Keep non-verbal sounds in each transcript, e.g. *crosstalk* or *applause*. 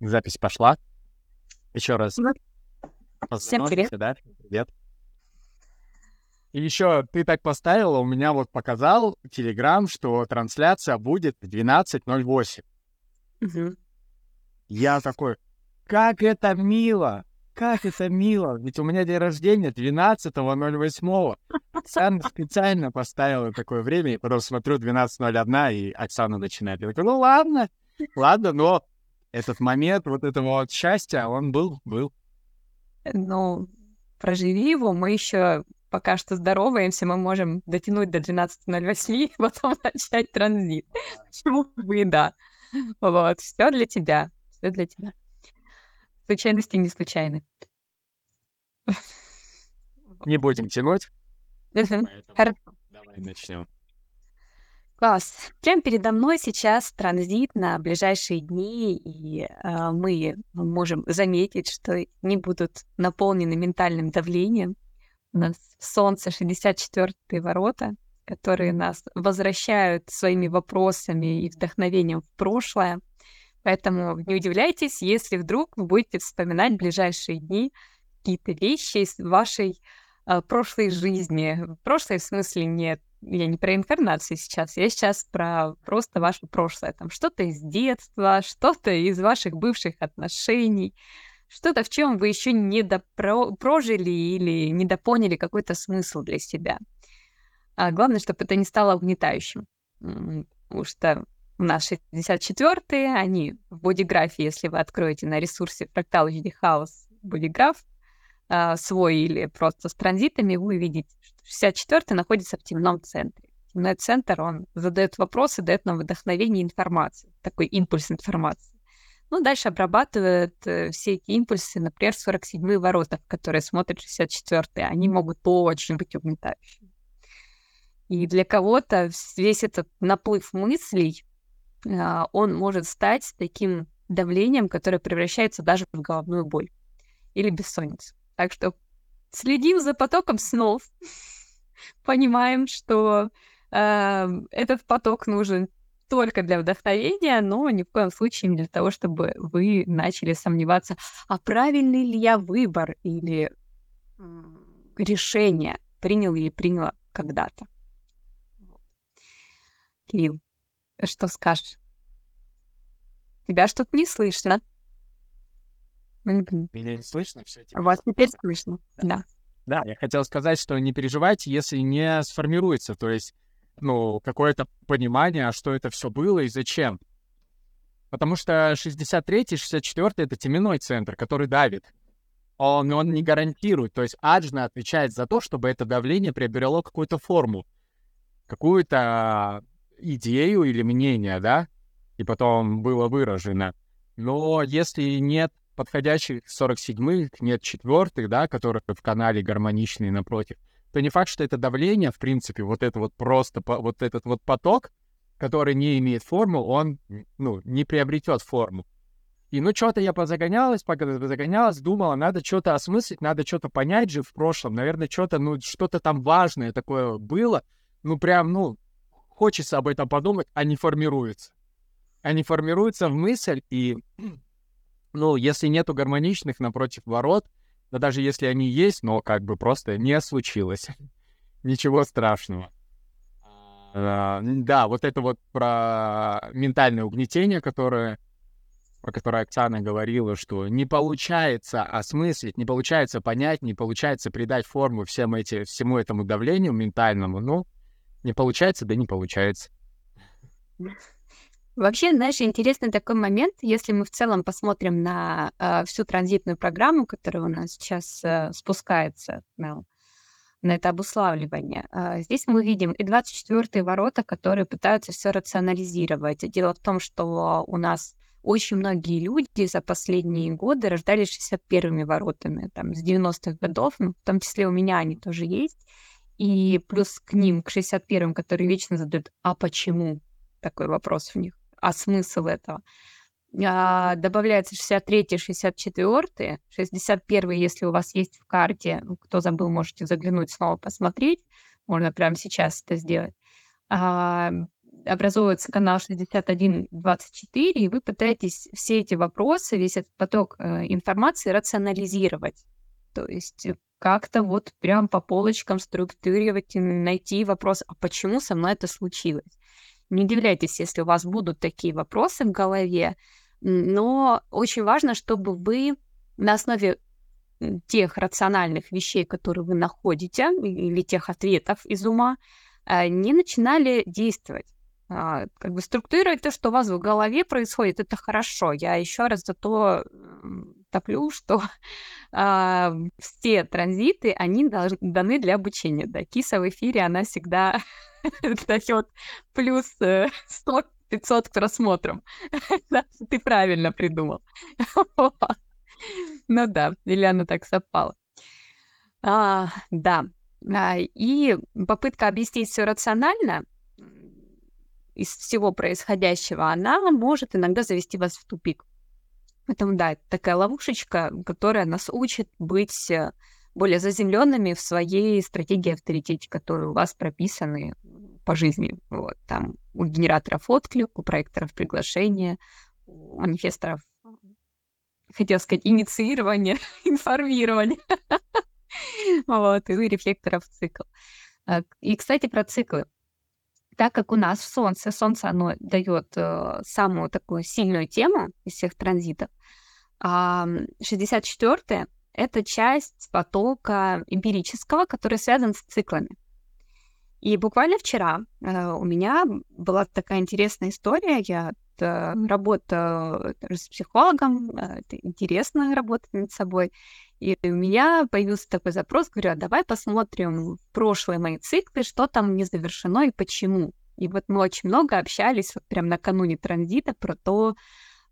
Запись пошла. Еще раз. Всем привет. Да? Привет. И еще ты так поставила, у меня вот показал Телеграм, что трансляция будет в 12.08. Мгм. Я такой, как это мило! Как это мило! Ведь у меня день рождения 12.08. Оксана специально поставила такое время, и потом смотрю 12.01, и Оксана начинает. Я такой, ну ладно, ладно, но этот момент вот этого вот счастья, он был, был. Ну, проживи его, мы еще пока что здороваемся, мы можем дотянуть до 12.08, *laughs* потом начать транзит. Почему бы и да. Вот, все для тебя, все для тебя. Случайности не случайны. Не будем тянуть, Хорошо. давай начнем. Класс. Прямо передо мной сейчас транзит на ближайшие дни, и а, мы можем заметить, что не будут наполнены ментальным давлением. У нас Солнце 64-е ворота, которые нас возвращают своими вопросами и вдохновением в прошлое. Поэтому не удивляйтесь, если вдруг вы будете вспоминать ближайшие дни какие-то вещи из вашей а, прошлой жизни. В смысле нет я не про инкарнацию сейчас, я сейчас про просто ваше прошлое. Там что-то из детства, что-то из ваших бывших отношений, что-то, в чем вы еще не прожили или недопоняли какой-то смысл для себя. А главное, чтобы это не стало угнетающим. Потому что у нас 64-е, они в бодиграфе, если вы откроете на ресурсе Fractal House бодиграф, а, свой или просто с транзитами, вы увидите, что 64 находится в темном центре. Темный центр, он задает вопросы, дает нам вдохновение и информацию, такой импульс информации. Ну, дальше обрабатывает э, все эти импульсы, например, 47-е ворота, которые смотрят 64-е. Они могут очень быть угнетающими. И для кого-то весь этот наплыв мыслей, а, он может стать таким давлением, которое превращается даже в головную боль или бессонницу. Так что следим за потоком снов, *laughs* понимаем, что э, этот поток нужен только для вдохновения, но ни в коем случае не для того, чтобы вы начали сомневаться, а правильный ли я выбор или решение принял или приняла когда-то. Кирилл, что скажешь? Тебя что-то не слышно. Меня не слышно? Все Вас теперь слышно. Да. Да, я хотел сказать, что не переживайте, если не сформируется, то есть, ну, какое-то понимание, а что это все было и зачем. Потому что 63-й, 64-й — это теменной центр, который давит. Он, он не гарантирует, то есть Аджна отвечает за то, чтобы это давление приобрело какую-то форму, какую-то идею или мнение, да, и потом было выражено. Но если нет подходящих 47-х, нет четвертых, да, которые в канале гармоничные напротив, то не факт, что это давление, в принципе, вот это вот просто, вот этот вот поток, который не имеет форму, он, ну, не приобретет форму. И ну что-то я позагонялась, пока загонялась, думала, надо что-то осмыслить, надо что-то понять же в прошлом. Наверное, что-то, ну, что-то там важное такое было. Ну, прям, ну, хочется об этом подумать, а не формируется. А не формируется в мысль, и, ну, если нету гармоничных напротив ворот, да даже если они есть, но как бы просто не случилось. *laughs* Ничего страшного. А, Да, вот это вот про ментальное угнетение, которое, про которое Оксана говорила, что не получается осмыслить, не получается понять, не получается придать форму всем эти, всему этому давлению ментальному, ну, не получается, да не получается. *laughs* Вообще, знаешь, интересный такой момент, если мы в целом посмотрим на э, всю транзитную программу, которая у нас сейчас э, спускается на, на это обуславливание. Э, здесь мы видим и 24-е ворота, которые пытаются все рационализировать. Дело в том, что у нас очень многие люди за последние годы рождались 61-ми воротами, там, с 90-х годов, ну, в том числе у меня они тоже есть. И плюс к ним, к 61-м, которые вечно задают «а почему?» такой вопрос в них, а смысл этого. А, добавляется 63 64 61 если у вас есть в карте, ну, кто забыл, можете заглянуть снова посмотреть, можно прямо сейчас это сделать. А, образовывается канал 6124, и вы пытаетесь все эти вопросы, весь этот поток э, информации рационализировать. То есть как-то вот прям по полочкам структурировать и найти вопрос, а почему со мной это случилось? Не удивляйтесь, если у вас будут такие вопросы в голове, но очень важно, чтобы вы на основе тех рациональных вещей, которые вы находите, или тех ответов из ума, э, не начинали действовать. А, как бы структурировать то, что у вас в голове происходит, это хорошо. Я еще раз за то топлю, что *laughs* а, все транзиты, они даны для обучения. Да, киса в эфире, она всегда *laughs* дает плюс 100 э, 500 просмотрам. *laughs* Ты правильно придумал. *laughs* Ну да, или оно так совпало. А, да. А, и попытка объяснить все рационально из всего происходящего, она может иногда завести вас в тупик. Поэтому, да, это такая ловушечка, которая нас учит быть э, более заземленными в своей стратегии авторитете, которые у вас прописаны по жизни. Вот, там у генераторов отклик, у проекторов приглашения, у манифесторов, хотел сказать, инициирование, *laughs* информирование. *laughs* Вот, и у рефлекторов цикл. А, и, кстати, про циклы так как у нас Солнце, Солнце, оно дает э, самую такую сильную тему из всех транзитов, э, 64-е — это часть потока эмпирического, который связан с циклами. И буквально вчера э, у меня была такая интересная история. Я э, работаю с психологом, э, это интересно работать над собой. И у меня появился такой запрос, говорю, а давай посмотрим прошлые мои циклы, что там не завершено и почему. И вот мы очень много общались вот прям накануне транзита про то,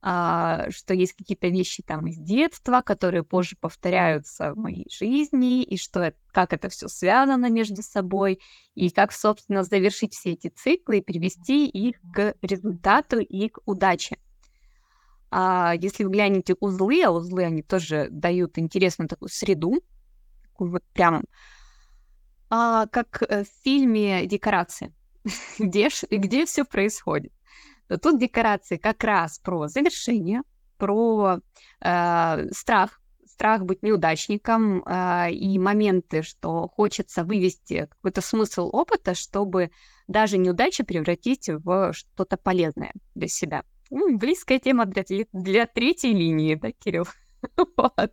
а, что есть какие-то вещи там из детства, которые позже повторяются в моей жизни, и что как это все связано между собой, и как, собственно, завершить все эти циклы и привести их к результату и к удаче. А если вы глянете узлы, а узлы они тоже дают интересную такую среду, такую вот прям а, как э, в фильме декорации, *laughs* где, где все происходит. Но тут декорации как раз про завершение, про э, страх, страх быть неудачником э, и моменты, что хочется вывести какой-то смысл опыта, чтобы даже неудачи превратить в что-то полезное для себя. Ну, близкая тема для, для третьей линии, да, Кирилл? *laughs* вот.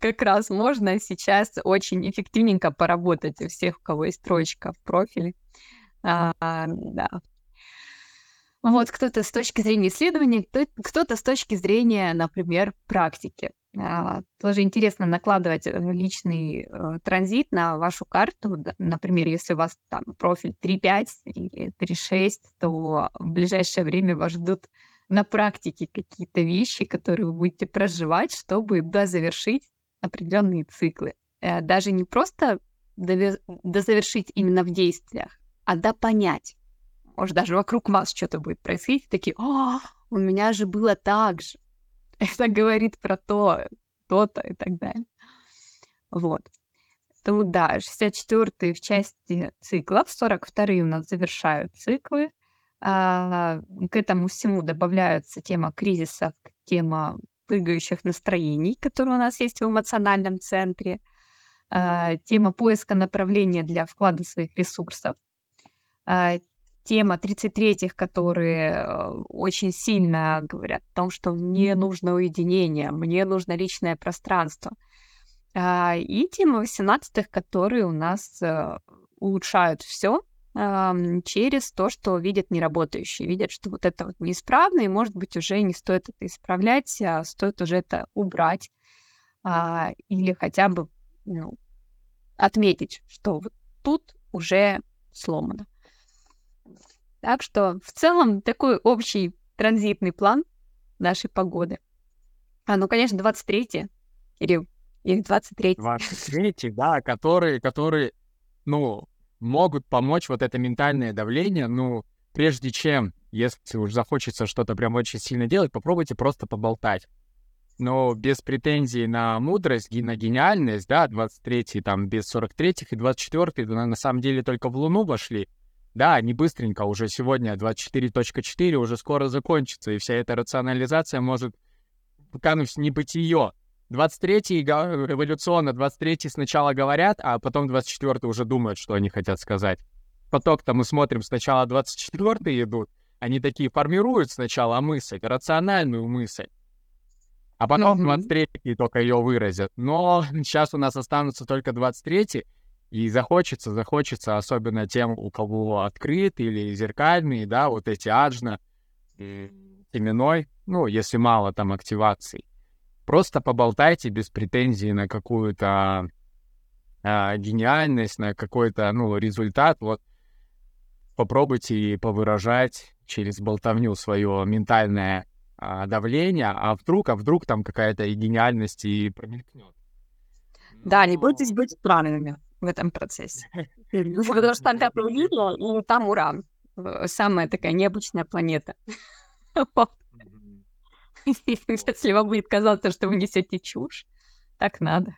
Как раз можно сейчас очень эффективненько поработать у всех, у кого есть строчка в профиле. А, да. Вот кто-то с точки зрения исследования, кто-то с точки зрения, например, практики. А, тоже интересно накладывать э, личный э, транзит на вашу карту. Например, если у вас там профиль 3.5 или 3.6, то в ближайшее время вас ждут на практике какие-то вещи, которые вы будете проживать, чтобы дозавершить определенные циклы. Э, даже не просто дозавершить именно в действиях, а допонять. Может, даже вокруг вас что-то будет происходить, такие, о, у меня же было так же. *laughs* это говорит про то, то-то и так далее. Вот. Поэтому да, 64-е в части циклов, 42-е у нас завершают циклы. А, к этому всему добавляются тема кризисов, тема прыгающих настроений, которые у нас есть в эмоциональном центре, а, тема поиска направления для вклада своих ресурсов, а, тема 33-х, которые э, очень сильно говорят о том, что мне нужно уединение, мне нужно личное пространство. А, и тема 18-х, которые у нас э, улучшают все через то, что видят неработающие, видят, что вот это вот неисправно, и, может быть, уже не стоит это исправлять, а стоит уже это убрать а, или хотя бы ну, отметить, что вот тут уже сломано. Так что в целом такой общий транзитный план нашей погоды. А, ну, конечно, 23 Кирилл, или 23 23 да, которые, которые, ну, могут помочь вот это ментальное давление, ну, прежде чем, если уж захочется что-то прям очень сильно делать, попробуйте просто поболтать. Но без претензий на мудрость и на гениальность, да, 23-й там без 43-х и 24-й, на самом деле только в Луну вошли, Да, не быстренько, уже сегодня 24.4 уже скоро закончится, и вся эта рационализация может кануть в небытие. 23-й эволюционно, 23-й сначала говорят, а потом 24-й уже думают, что они хотят сказать. Поток-то мы смотрим, сначала 24-й идут, они такие формируют сначала мысль, рациональную мысль, а потом mm-hmm. 23-й только ее выразят. Но сейчас у нас останутся только 23-й, и захочется, захочется, особенно тем, у кого открыт или зеркальный, да, вот эти аджна, теменной, ну, если мало там активаций. Просто поболтайте без претензий на какую-то а, гениальность, на какой-то, ну, результат. Вот попробуйте повыражать через болтовню свое ментальное а, давление, а вдруг, а вдруг там какая-то гениальность и промелькнет. Да, не бойтесь быть странными в этом процессе. *laughs* Потому что там тепло и там Уран. Э, самая такая необычная планета. *laughs* *laughs* Если вам будет казаться, что вы несете чушь, так надо.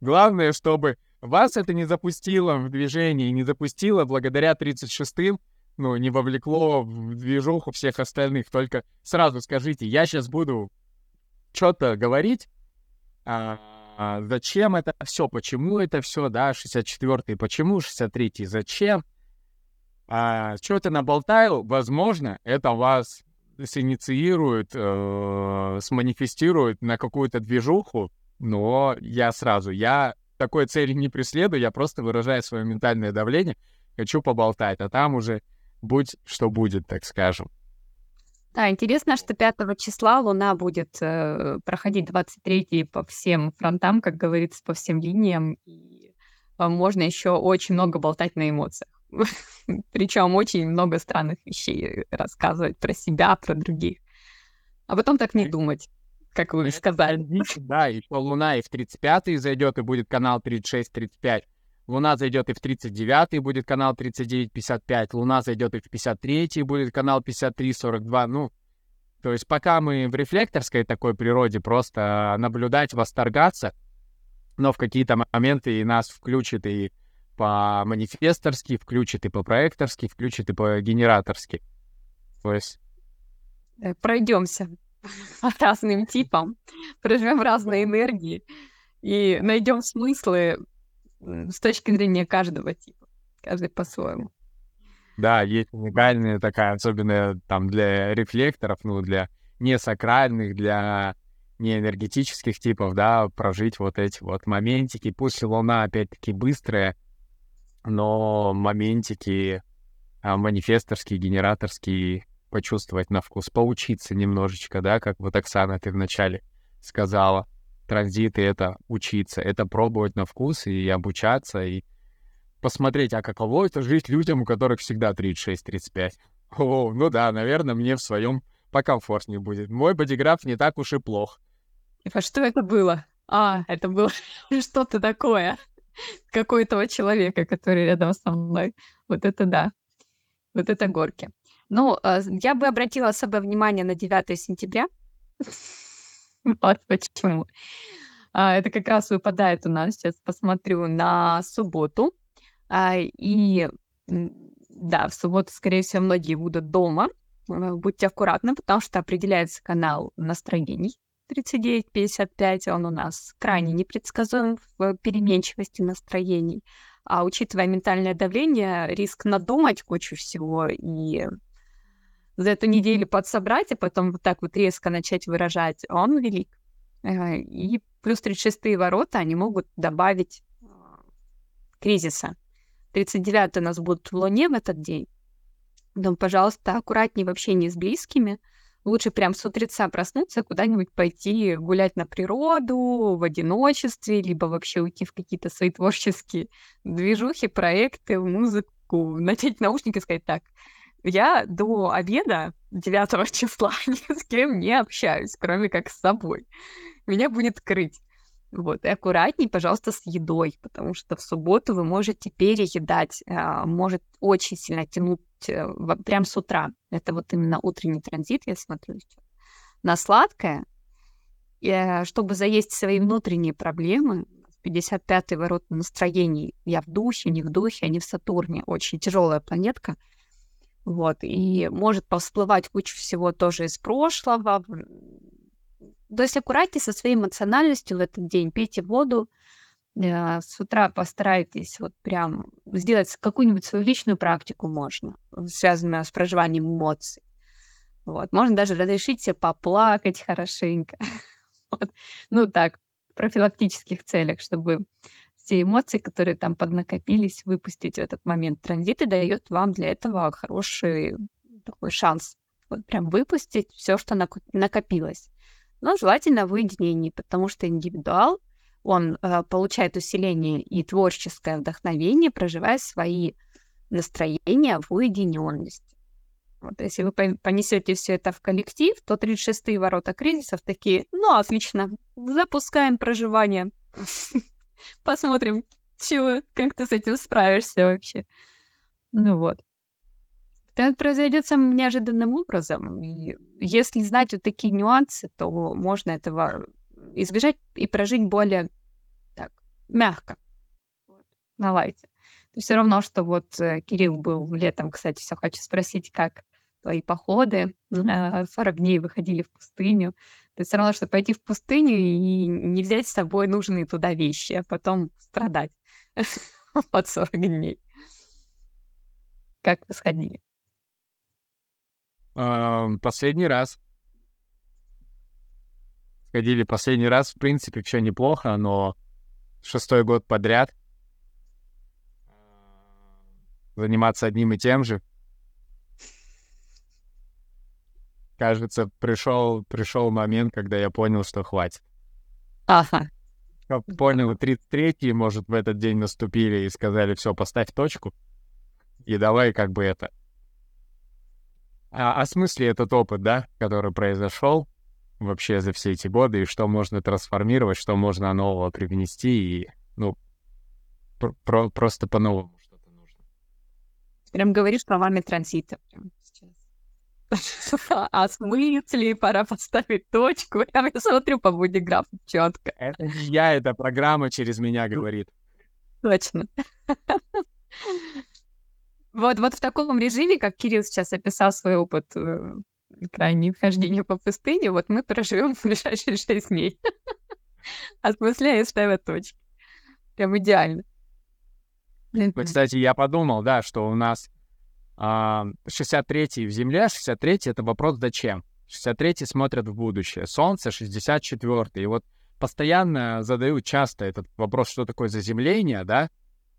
Главное, чтобы вас это не запустило в движение, не запустило благодаря 36-м, ну, не вовлекло в движуху всех остальных. Только сразу скажите, я сейчас буду что-то говорить, а, а, зачем это все, почему это все, да, 64-й, почему 63-й, зачем, а, что-то наболтаю, возможно, это вас синициирует, э, сманифестирует на какую-то движуху, но я сразу, я такой цели не преследую, я просто выражаю свое ментальное давление, хочу поболтать, а там уже будь что будет, так скажем. Да, интересно, что 5 числа Луна будет э, проходить 23 по всем фронтам, как говорится, по всем линиям. И э, можно еще очень много болтать на эмоциях. *laughs* Причем очень много странных вещей рассказывать про себя, про других. А потом так не думать, как вы сказали. Да, и по Луна и в 35-й зайдет, и будет канал 36-35. Луна зайдет и в 39-й будет канал 39-55, Луна зайдет и в 53-й будет канал 53-42. Ну, то есть пока мы в рефлекторской такой природе просто наблюдать, восторгаться, но в какие-то моменты и нас включит и по манифесторски, включит и по проекторски, включит и по генераторски. То есть... Э, Пройдемся по разным типам, проживем разные энергии и найдем смыслы с точки зрения каждого типа, каждый по-своему. Да, есть уникальная такая, особенно там для рефлекторов, ну, для несакральных, для неэнергетических типов, да, прожить вот эти вот моментики. Пусть Луна, опять-таки, быстрая, но моментики а, манифесторские, генераторские почувствовать на вкус, поучиться немножечко, да, как вот Оксана ты вначале сказала транзиты — это учиться, это пробовать на вкус и обучаться, и посмотреть, а каково это жить людям, у которых всегда 36-35. О, ну да, наверное, мне в своем покомфортнее будет. Мой бодиграф не так уж и плох. А что это было? А, это было *laughs* что-то такое. *laughs* Какой-то человека, который рядом со мной. Вот это да. Вот это горки. Ну, а, я бы обратила особое внимание на 9 сентября. *laughs* Вот *laughs* почему. А, это как раз выпадает у нас, сейчас посмотрю, на субботу. А, и да, в субботу, скорее всего, многие будут дома. А, будьте аккуратны, потому что определяется канал настроений 39-55, он у нас крайне непредсказуем в переменчивости настроений. А учитывая ментальное давление, риск надумать кучу всего и за эту неделю подсобрать, а потом вот так вот резко начать выражать, он велик. И плюс 36 ворота, они могут добавить а, кризиса. 39 у нас будут в Луне в этот день. Поэтому, пожалуйста, аккуратнее в общении с близкими. Лучше прям с утреца проснуться, куда-нибудь пойти гулять на природу, в одиночестве, либо вообще уйти в какие-то свои творческие движухи, проекты, музыку, *laughs* надеть наушники и сказать так, я до обеда 9 *laughs* числа *laughs* ни с кем не общаюсь, кроме как с собой. Меня будет крыть. Вот, и аккуратней, пожалуйста, с едой, потому что в субботу вы можете переедать, а, может очень сильно тянуть э, прям с утра. Это вот именно утренний транзит, я смотрю сейчас. На сладкое, э, чтобы заесть свои внутренние проблемы, 55-й ворот настроений. Я в духе, не в духе, а не в Сатурне. Очень тяжелая планетка. Вот, и может всплывать куча всего тоже из прошлого. То есть аккуратнее со своей эмоциональностью в этот день. Пейте воду, э, с утра постарайтесь вот прям сделать какую-нибудь свою личную практику можно, связанную с проживанием эмоций. Вот. Можно даже разрешить себе поплакать хорошенько. *laughs* Вот. Ну так, в профилактических целях, чтобы все эмоции, которые там поднакопились, выпустить в этот момент. Транзиты дает вам для этого хороший такой шанс. Вот прям выпустить все, что накопилось. Но желательно в уединении, потому что индивидуал, он э, получает усиление и творческое вдохновение, проживая свои настроения в уединенности. Вот если вы понесете все это в коллектив, то 36-е ворота кризисов такие, ну, отлично, запускаем проживание. *laughs* Посмотрим, чего, как ты с этим справишься вообще. Ну вот. Это произойдет самым неожиданным образом. И если знать вот такие нюансы, то можно этого избежать и прожить более так, мягко. Вот, на лайте. Все равно, что вот э, Кирилл был летом, кстати, все хочу спросить, как твои походы, 40 дней выходили в пустыню. То есть все равно, что пойти в пустыню и не взять с собой нужные туда вещи, а потом страдать *laughs* под 40 дней. Как вы сходили? Последний раз. Сходили последний раз, в принципе, все неплохо, но шестой год подряд заниматься одним и тем же. Кажется, пришел, пришел момент, когда я понял, что хватит. Ага. Понял, 33-й, может, в этот день наступили и сказали, все, поставь точку, и давай как бы это. А, о смысле этот опыт, да, который произошел вообще за все эти годы, и что можно трансформировать, что можно нового привнести, и, ну, про просто по-новому. Прям говоришь словами транзита прям *laughs* А смысле пора поставить точку. Я смотрю по будиграфу четко. Это не я, это программа через меня говорит. Точно. Вот, вот в таком режиме, как Кирилл сейчас описал свой опыт э, крайней хождения по пустыне, вот мы проживем в ближайшие шесть дней. Осмысляя и ставя точки. Прям идеально. Кстати, я подумал, да, что у нас 63-й в Земле, 63-й — это вопрос «зачем?». 63-й смотрят в будущее. Солнце 64-й. И вот постоянно задают часто этот вопрос, что такое заземление, да?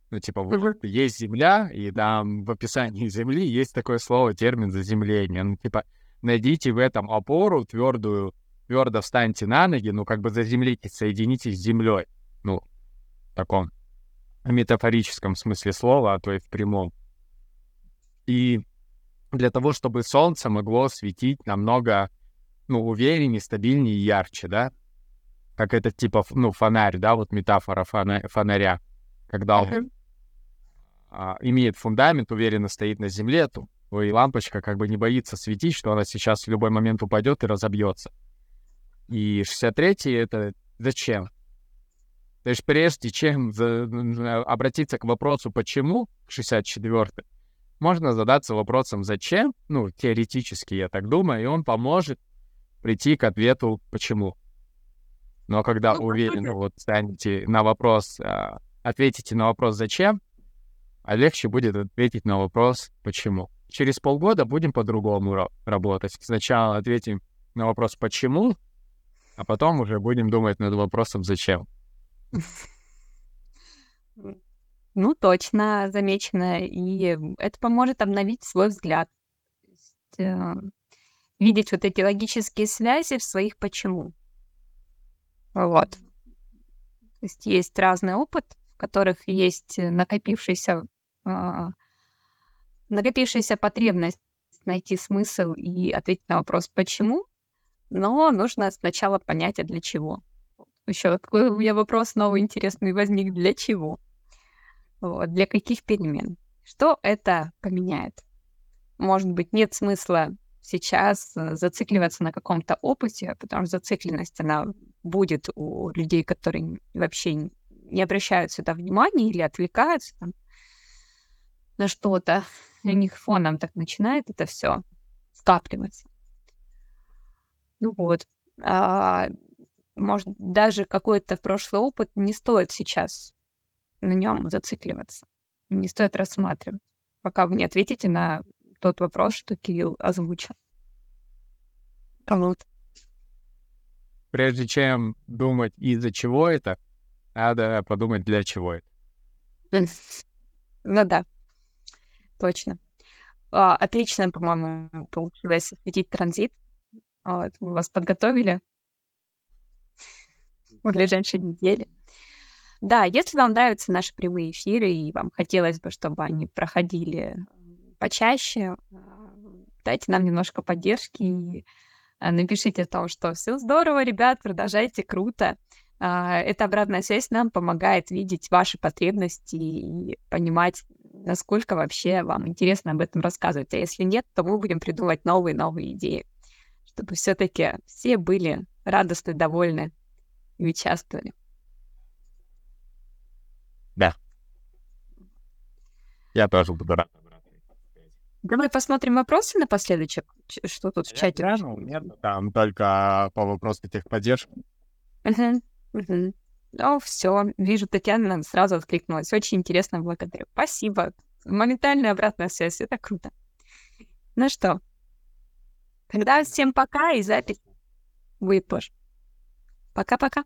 Ну, типа, вот есть Земля, и там в описании Земли есть такое слово, термин заземление. Ну, типа, найдите в этом опору твердую, твердо встаньте на ноги, ну, как бы заземлитесь, соединитесь с Землей. Ну, в таком метафорическом смысле слова, а то и в прямом. И для того, чтобы солнце могло светить намного, ну, увереннее, стабильнее и ярче, да, как это типа, ну, фонарь, да, вот метафора фонаря, фонаря когда он uh-huh. а, имеет фундамент, уверенно стоит на земле, то и лампочка как бы не боится светить, что она сейчас в любой момент упадет и разобьется. И 63-й — это зачем? То есть прежде чем за, обратиться к вопросу «почему?» 64-й, можно задаться вопросом «зачем?», ну, теоретически, я так думаю, и он поможет прийти к ответу «почему?». Но когда ну, уверенно вот станете на вопрос, а, ответите на вопрос «зачем?», а легче будет ответить на вопрос «почему?». Через полгода будем по-другому работать. Сначала ответим на вопрос «почему?», а потом уже будем думать над вопросом «зачем?». *laughs* Ну, точно замечено. И это поможет обновить свой взгляд. есть, э, видеть вот эти логические связи в своих почему. Вот. То есть есть разный опыт, в которых есть накопившийся, а, накопившаяся потребность найти смысл и ответить на вопрос «почему?», но нужно сначала понять, а для чего. Еще такой у меня вопрос новый интересный возник. Для чего? Вот, для каких перемен? Что это поменяет? Может быть, нет смысла сейчас э, зацикливаться на каком-то опыте, потому что зацикленность, она будет у людей, которые вообще не обращают сюда внимания или отвлекаются там на что-то. У них фоном так начинает это все скапливаться. Ну вот. А, может, даже какой-то прошлый опыт не стоит сейчас на нем зацикливаться. Не стоит рассматривать, пока вы не ответите на тот вопрос, что Кирилл озвучил. Вот. Прежде чем думать, из-за чего это, надо подумать, для чего это. Ну да, точно. А, отлично, по-моему, получилось осветить транзит. Вот, мы вас подготовили в ближайшие недели. Да, если вам нравятся наши прямые эфиры, и вам хотелось бы, чтобы они проходили почаще, дайте нам немножко поддержки и а, напишите о том, что все здорово, ребят, продолжайте, круто. А, эта обратная связь нам помогает видеть ваши потребности и понимать, насколько вообще вам интересно об этом рассказывать. А если нет, то мы будем придумывать новые-новые идеи, чтобы все-таки все были радостны, довольны и участвовали. Да. Я тоже буду рад. Давай посмотрим вопросы напоследочек. Что тут в чате? Глянул, нет, там только по вопросу техподдержки. Угу, угу. Ну, все, вижу, Татьяна сразу откликнулась. Очень интересно, благодарю. Спасибо. Моментальная обратная связь, это круто. Ну что, тогда всем пока, и запись будет позже. Пока-пока.